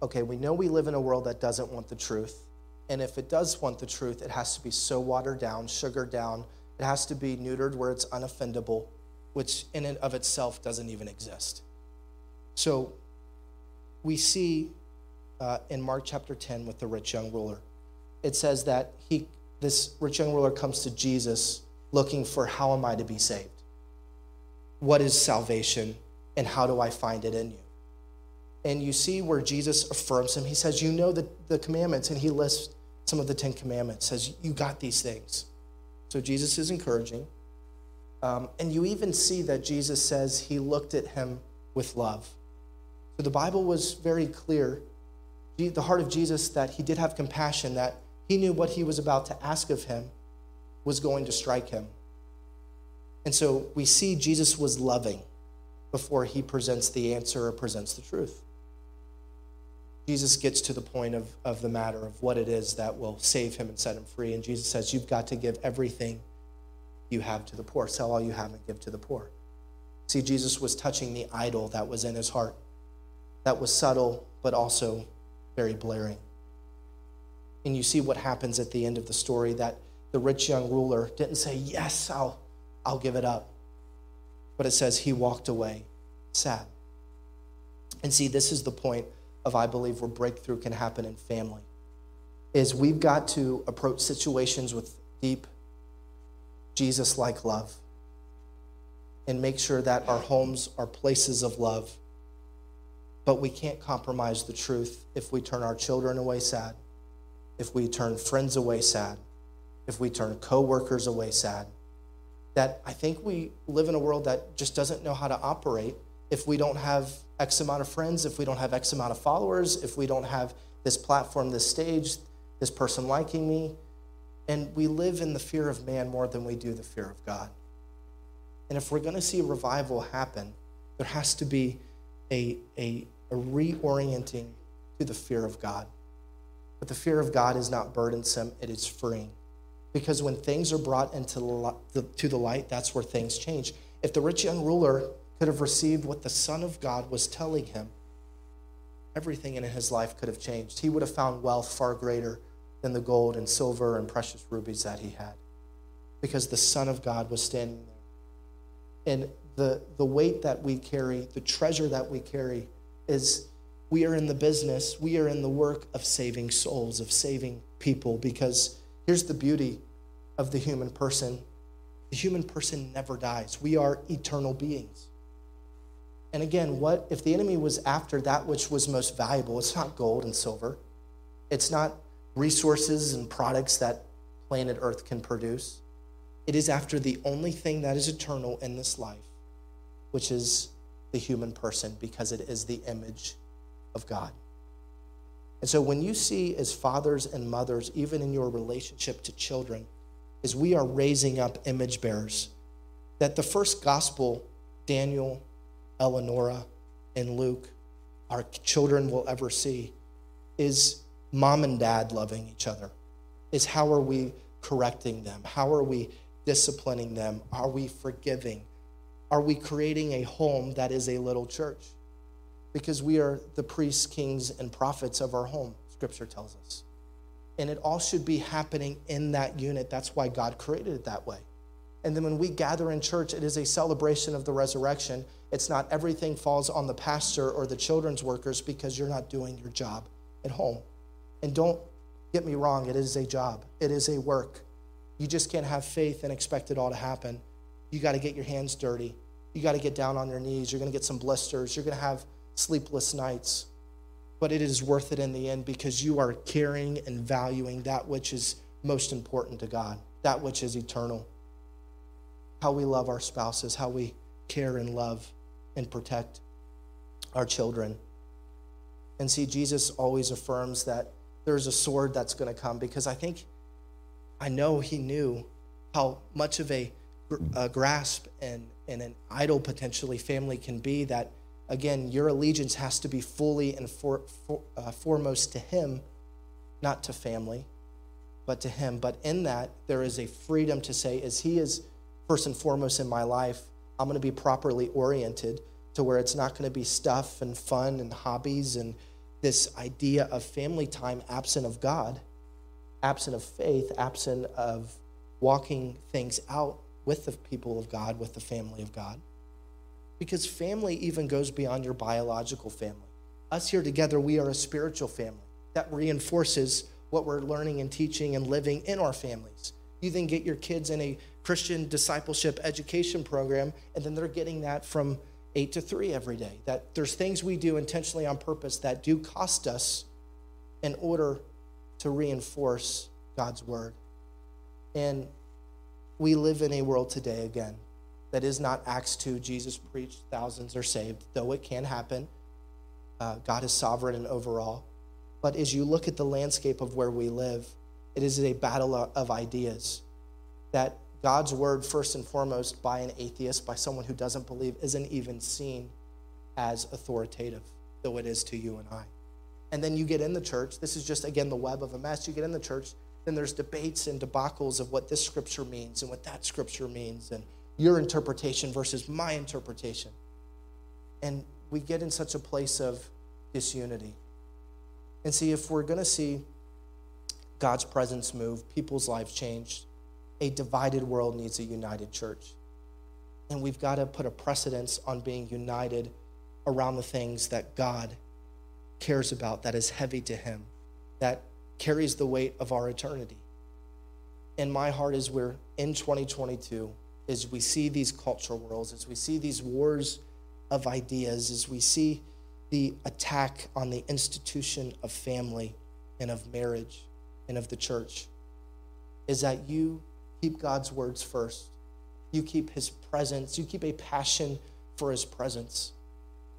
okay, we know we live in a world that doesn't want the truth. And if it does want the truth, it has to be so watered down, sugared down. It has to be neutered where it's unoffendable, which in and of itself doesn't even exist. So we see uh, in Mark chapter 10 with the rich young ruler, it says that he, this rich young ruler comes to Jesus looking for how am I to be saved? What is salvation and how do I find it in you? And you see where Jesus affirms him. He says, You know the, the commandments, and he lists some of the Ten Commandments, says, You got these things. So Jesus is encouraging. Um, and you even see that Jesus says he looked at him with love. So the Bible was very clear, the heart of Jesus, that he did have compassion, that he knew what he was about to ask of him was going to strike him. And so we see Jesus was loving before he presents the answer or presents the truth. Jesus gets to the point of, of the matter of what it is that will save him and set him free. And Jesus says, You've got to give everything you have to the poor. Sell all you have and give to the poor. See, Jesus was touching the idol that was in his heart, that was subtle, but also very blaring. And you see what happens at the end of the story that the rich young ruler didn't say, Yes, I'll, I'll give it up. But it says he walked away sad. And see, this is the point of I believe where breakthrough can happen in family. Is we've got to approach situations with deep Jesus like love and make sure that our homes are places of love. But we can't compromise the truth if we turn our children away sad, if we turn friends away sad, if we turn coworkers away sad. That I think we live in a world that just doesn't know how to operate if we don't have X amount of friends, if we don't have X amount of followers, if we don't have this platform, this stage, this person liking me. And we live in the fear of man more than we do the fear of God. And if we're going to see a revival happen, there has to be a, a, a reorienting to the fear of God. But the fear of God is not burdensome, it is freeing. Because when things are brought into the, to the light, that's where things change. If the rich young ruler could have received what the Son of God was telling him, everything in his life could have changed. He would have found wealth far greater than the gold and silver and precious rubies that he had because the Son of God was standing there. And the, the weight that we carry, the treasure that we carry, is we are in the business, we are in the work of saving souls, of saving people, because here's the beauty of the human person the human person never dies, we are eternal beings. And again, what if the enemy was after that which was most valuable? It's not gold and silver. It's not resources and products that planet Earth can produce. It is after the only thing that is eternal in this life. which is the human person because it is the image of God. And so when you see as fathers and mothers, even in your relationship to children, as we are raising up image bearers, that the first gospel, Daniel, Eleonora, and Luke, our children will ever see, is mom and dad loving each other. Is how are we correcting them? How are we disciplining them? Are we forgiving? Are we creating a home that is a little church? Because we are the priests, kings, and prophets of our home, scripture tells us. And it all should be happening in that unit. That's why God created it that way. And then when we gather in church, it is a celebration of the resurrection. It's not everything falls on the pastor or the children's workers because you're not doing your job at home. And don't get me wrong, it is a job, it is a work. You just can't have faith and expect it all to happen. You got to get your hands dirty. You got to get down on your knees. You're going to get some blisters. You're going to have sleepless nights. But it is worth it in the end because you are caring and valuing that which is most important to God, that which is eternal. How we love our spouses, how we care and love and protect our children. And see, Jesus always affirms that there's a sword that's going to come because I think, I know he knew how much of a, a grasp and, and an idol potentially family can be that, again, your allegiance has to be fully and for, for, uh, foremost to him, not to family, but to him. But in that, there is a freedom to say, as he is first and foremost in my life, I'm going to be properly oriented to where it's not going to be stuff and fun and hobbies and this idea of family time absent of God, absent of faith, absent of walking things out with the people of God, with the family of God. Because family even goes beyond your biological family. Us here together, we are a spiritual family that reinforces what we're learning and teaching and living in our families. You then get your kids in a Christian discipleship education program, and then they're getting that from eight to three every day. That there's things we do intentionally on purpose that do cost us in order to reinforce God's word. And we live in a world today, again, that is not Acts 2, Jesus preached, thousands are saved, though it can happen. Uh, God is sovereign and overall. But as you look at the landscape of where we live, it is a battle of ideas that God's word, first and foremost, by an atheist, by someone who doesn't believe, isn't even seen as authoritative, though it is to you and I. And then you get in the church. This is just, again, the web of a mess. You get in the church, then there's debates and debacles of what this scripture means and what that scripture means, and your interpretation versus my interpretation. And we get in such a place of disunity. And see, if we're going to see God's presence move, people's lives change, a divided world needs a united church. And we've got to put a precedence on being united around the things that God cares about, that is heavy to Him, that carries the weight of our eternity. And my heart is we're in 2022, as we see these cultural wars, as we see these wars of ideas, as we see the attack on the institution of family and of marriage and of the church, is that you keep God's words first. You keep his presence. You keep a passion for his presence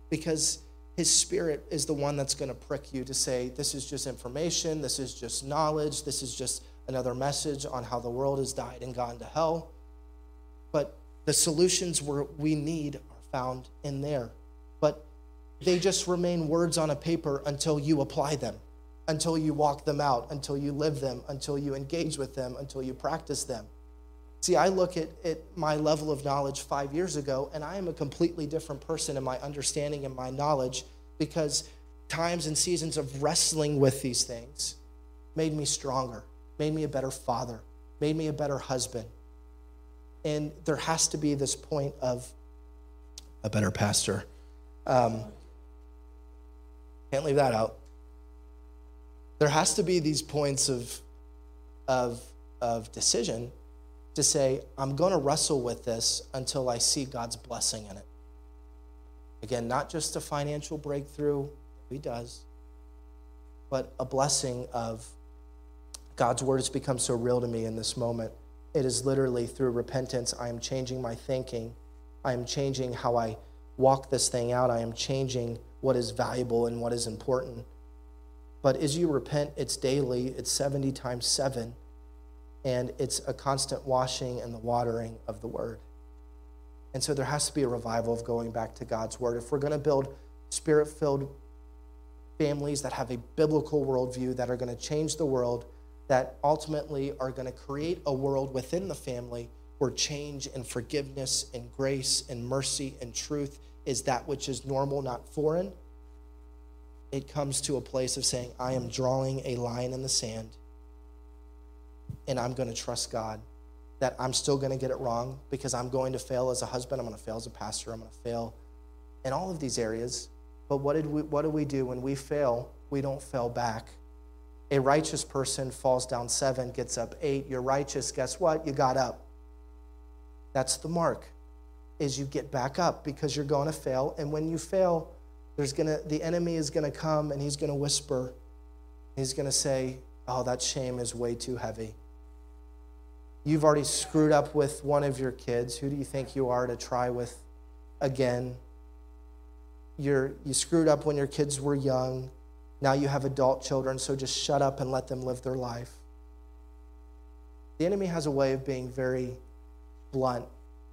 because his spirit is the one that's going to prick you to say, This is just information. This is just knowledge. This is just another message on how the world has died and gone to hell. But the solutions we need are found in there. But they just remain words on a paper until you apply them until you walk them out, until you live them, until you engage with them, until you practice them. See, I look at, at my level of knowledge five years ago, and I am a completely different person in my understanding and my knowledge because times and seasons of wrestling with these things made me stronger, made me a better father, made me a better husband. And there has to be this point of a better pastor. Um, can't leave that out there has to be these points of, of, of decision to say, I'm going to wrestle with this until I see God's blessing in it. Again, not just a financial breakthrough, He does, but a blessing of God's word has become so real to me in this moment. It is literally through repentance, I am changing my thinking I am changing how I walk this thing out. I am changing what is valuable and what is important. But as you repent, it's daily, it's 70 times 7, and it's a constant washing and the watering of the word. And so there has to be a revival of going back to God's word. If we're going to build spirit filled families that have a biblical worldview, that are going to change the world, that ultimately are going to create a world within the family where change and forgiveness and grace and mercy and truth is that which is normal, not foreign, it comes to a place of saying, I am drawing a line in the sand and I'm going to trust God that I'm still going to get it wrong because I'm going to fail as a husband, I'm going to fail as a pastor, I'm going to fail in all of these areas. But what, did we, what do we do when we fail? We don't fail back. A righteous person falls down seven, gets up eight. You're righteous, guess what? You got up. That's the mark, is you get back up because you're going to fail. And when you fail, there's gonna the enemy is gonna come and he's gonna whisper. He's gonna say, Oh, that shame is way too heavy. You've already screwed up with one of your kids. Who do you think you are to try with again? You're, you screwed up when your kids were young. Now you have adult children, so just shut up and let them live their life. The enemy has a way of being very blunt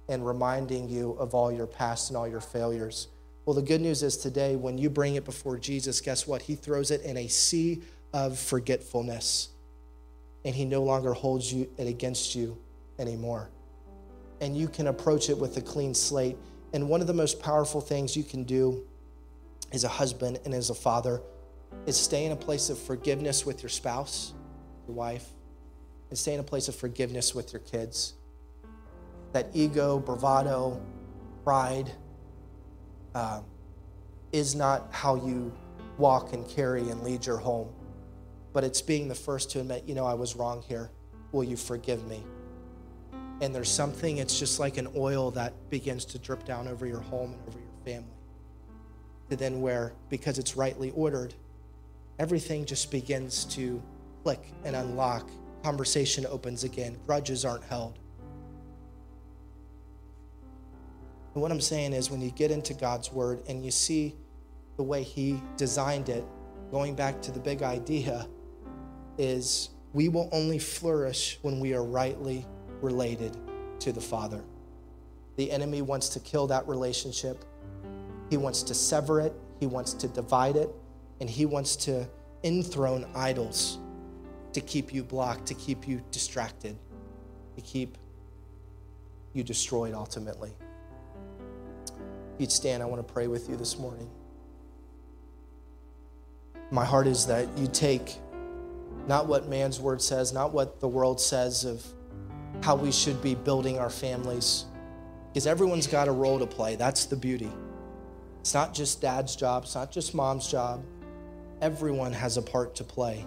and reminding you of all your past and all your failures. Well, the good news is today, when you bring it before Jesus, guess what? He throws it in a sea of forgetfulness, and He no longer holds you it against you anymore. And you can approach it with a clean slate. And one of the most powerful things you can do as a husband and as a father is stay in a place of forgiveness with your spouse, your wife, and stay in a place of forgiveness with your kids. That ego, bravado, pride, um, is not how you walk and carry and lead your home, but it's being the first to admit, you know, I was wrong here. Will you forgive me? And there's something, it's just like an oil that begins to drip down over your home and over your family. To then, where, because it's rightly ordered, everything just begins to click and unlock. Conversation opens again, grudges aren't held. And what I'm saying is, when you get into God's word and you see the way He designed it, going back to the big idea, is we will only flourish when we are rightly related to the Father. The enemy wants to kill that relationship, he wants to sever it, he wants to divide it, and he wants to enthrone idols to keep you blocked, to keep you distracted, to keep you destroyed ultimately If you'd stand, I want to pray with you this morning. My heart is that you take not what man's word says, not what the world says of how we should be building our families, because everyone's got a role to play. That's the beauty. It's not just dad's job, it's not just mom's job. Everyone has a part to play.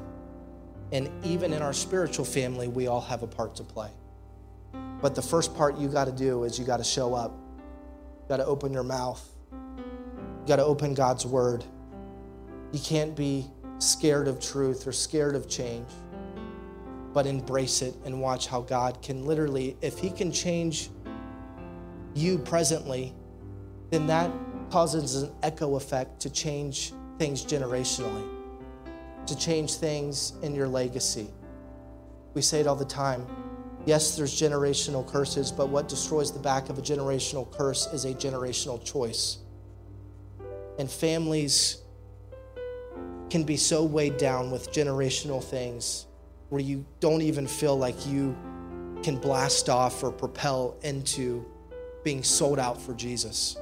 And even in our spiritual family, we all have a part to play. But the first part you got to do is you got to show up You got to open your mouth. You got to open God's word. You can't be scared of truth or scared of change, but embrace it and watch how God can literally, if He can change you presently, then that causes an echo effect to change things generationally, to change things in your legacy. We say it all the time Yes, there's generational curses, but what destroys the back of a generational curse is a generational choice. And families can be so weighed down with generational things where you don't even feel like you can blast off or propel into being sold out for Jesus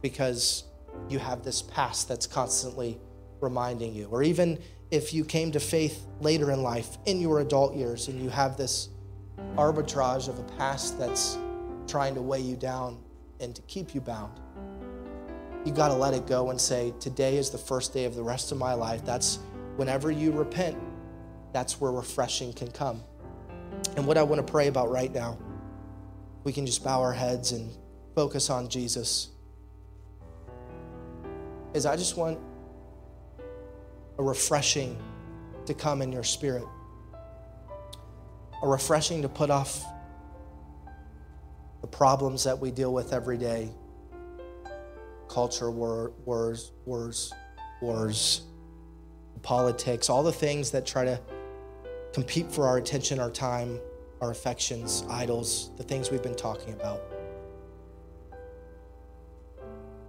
because you have this past that's constantly reminding you. Or even if you came to faith later in life in your adult years and you have this arbitrage of a past that's trying to weigh you down and to keep you bound. You got to let it go and say, Today is the first day of the rest of my life. That's whenever you repent, that's where refreshing can come. And what I want to pray about right now, we can just bow our heads and focus on Jesus, is I just want a refreshing to come in your spirit a refreshing to put off the problems that we deal with every day culture, war, wars, wars, wars, politics, all the things that try to compete for our attention, our time, our affections, idols, the things we've been talking about.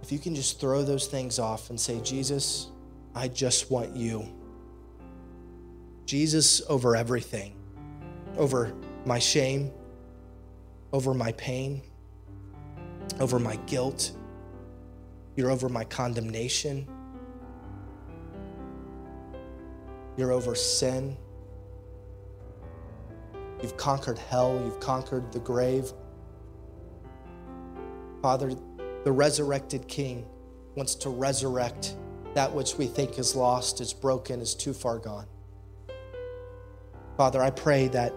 If you can just throw those things off and say, Jesus, I just want you. Jesus over everything, over my shame, over my pain, over my guilt. You're over my condemnation. You're over sin. You've conquered hell. You've conquered the grave. Father, the resurrected King wants to resurrect that which we think is lost, is broken, is too far gone. Father, I pray that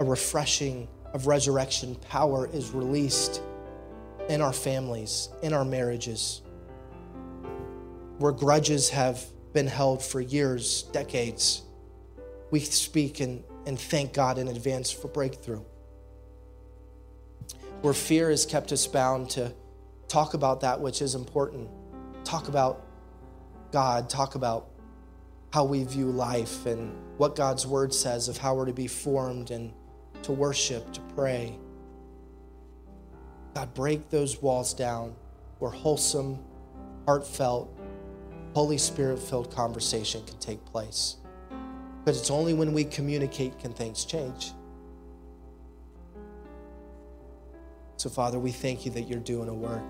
a refreshing of resurrection power is released in our families, in our marriages, where grudges have been held for years, decades. We speak and, and thank God in advance for breakthrough. Where fear has kept us bound to talk about that which is important, talk about God, talk about how we view life and what God's word says of how we're to be formed and to worship, to pray. God, break those walls down where wholesome, heartfelt, Holy Spirit filled conversation can take place. Because it's only when we communicate can things change. So, Father, we thank you that you're doing a work,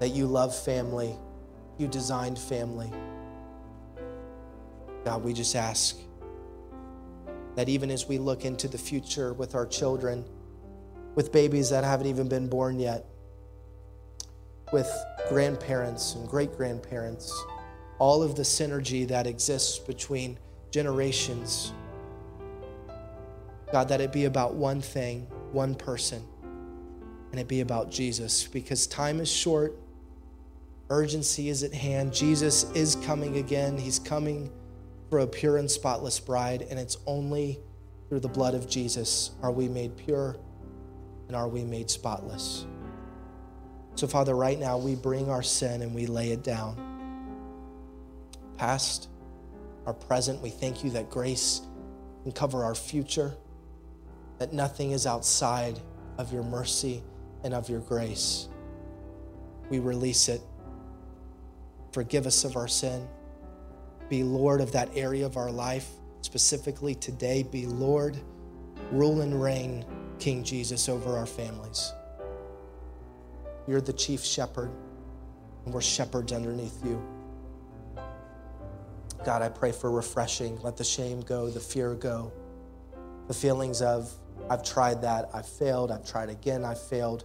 that you love family, you designed family. God, we just ask that even as we look into the future with our children, with babies that haven't even been born yet, with grandparents and great grandparents, all of the synergy that exists between generations. God, that it be about one thing, one person, and it be about Jesus because time is short, urgency is at hand. Jesus is coming again. He's coming for a pure and spotless bride, and it's only through the blood of Jesus are we made pure and are we made spotless. So, Father, right now we bring our sin and we lay it down. Past, our present, we thank you that grace can cover our future, that nothing is outside of your mercy and of your grace. We release it. Forgive us of our sin be Lord of that area of our life. Specifically today, be Lord, rule and reign, King Jesus, over our families. You're the chief shepherd, and we're shepherds underneath you. God, I pray for refreshing. Let the shame go, the fear go, the feelings of, I've tried that, I've failed, I've tried again, I've failed.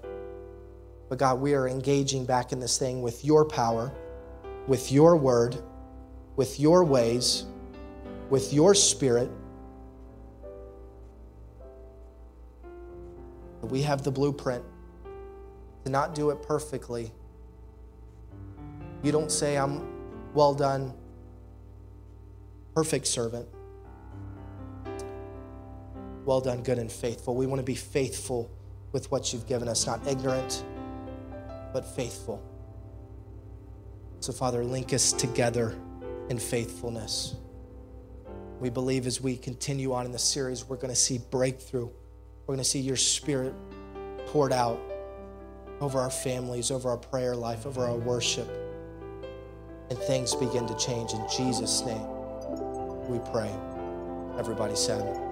But God, we are engaging back in this thing with your power, with your word with your ways, with your spirit. We have the blueprint to not do it perfectly. You don't say, I'm well done, perfect servant. Well done, good and faithful. We want to be faithful with what you've given us, not ignorant, but faithful. So, Father, link us together in faithfulness. We believe as we continue on in the series, we're going to see breakthrough. We're going to see your spirit poured out over our families, over our prayer life, over our worship. And things begin to change. In Jesus' name, we pray. Everybody said.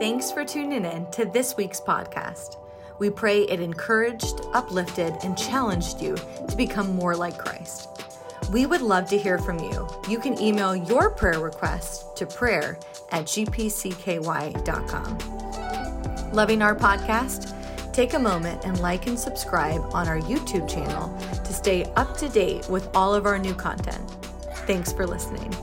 Thanks for tuning in to this week's podcast. We pray it encouraged, uplifted, and challenged you to become more like Christ. We would love to hear from you. You can email your prayer request to prayer at gpcky.com. Loving our podcast? Take a moment and like and subscribe on our YouTube channel to stay up to date with all of our new content. Thanks for listening.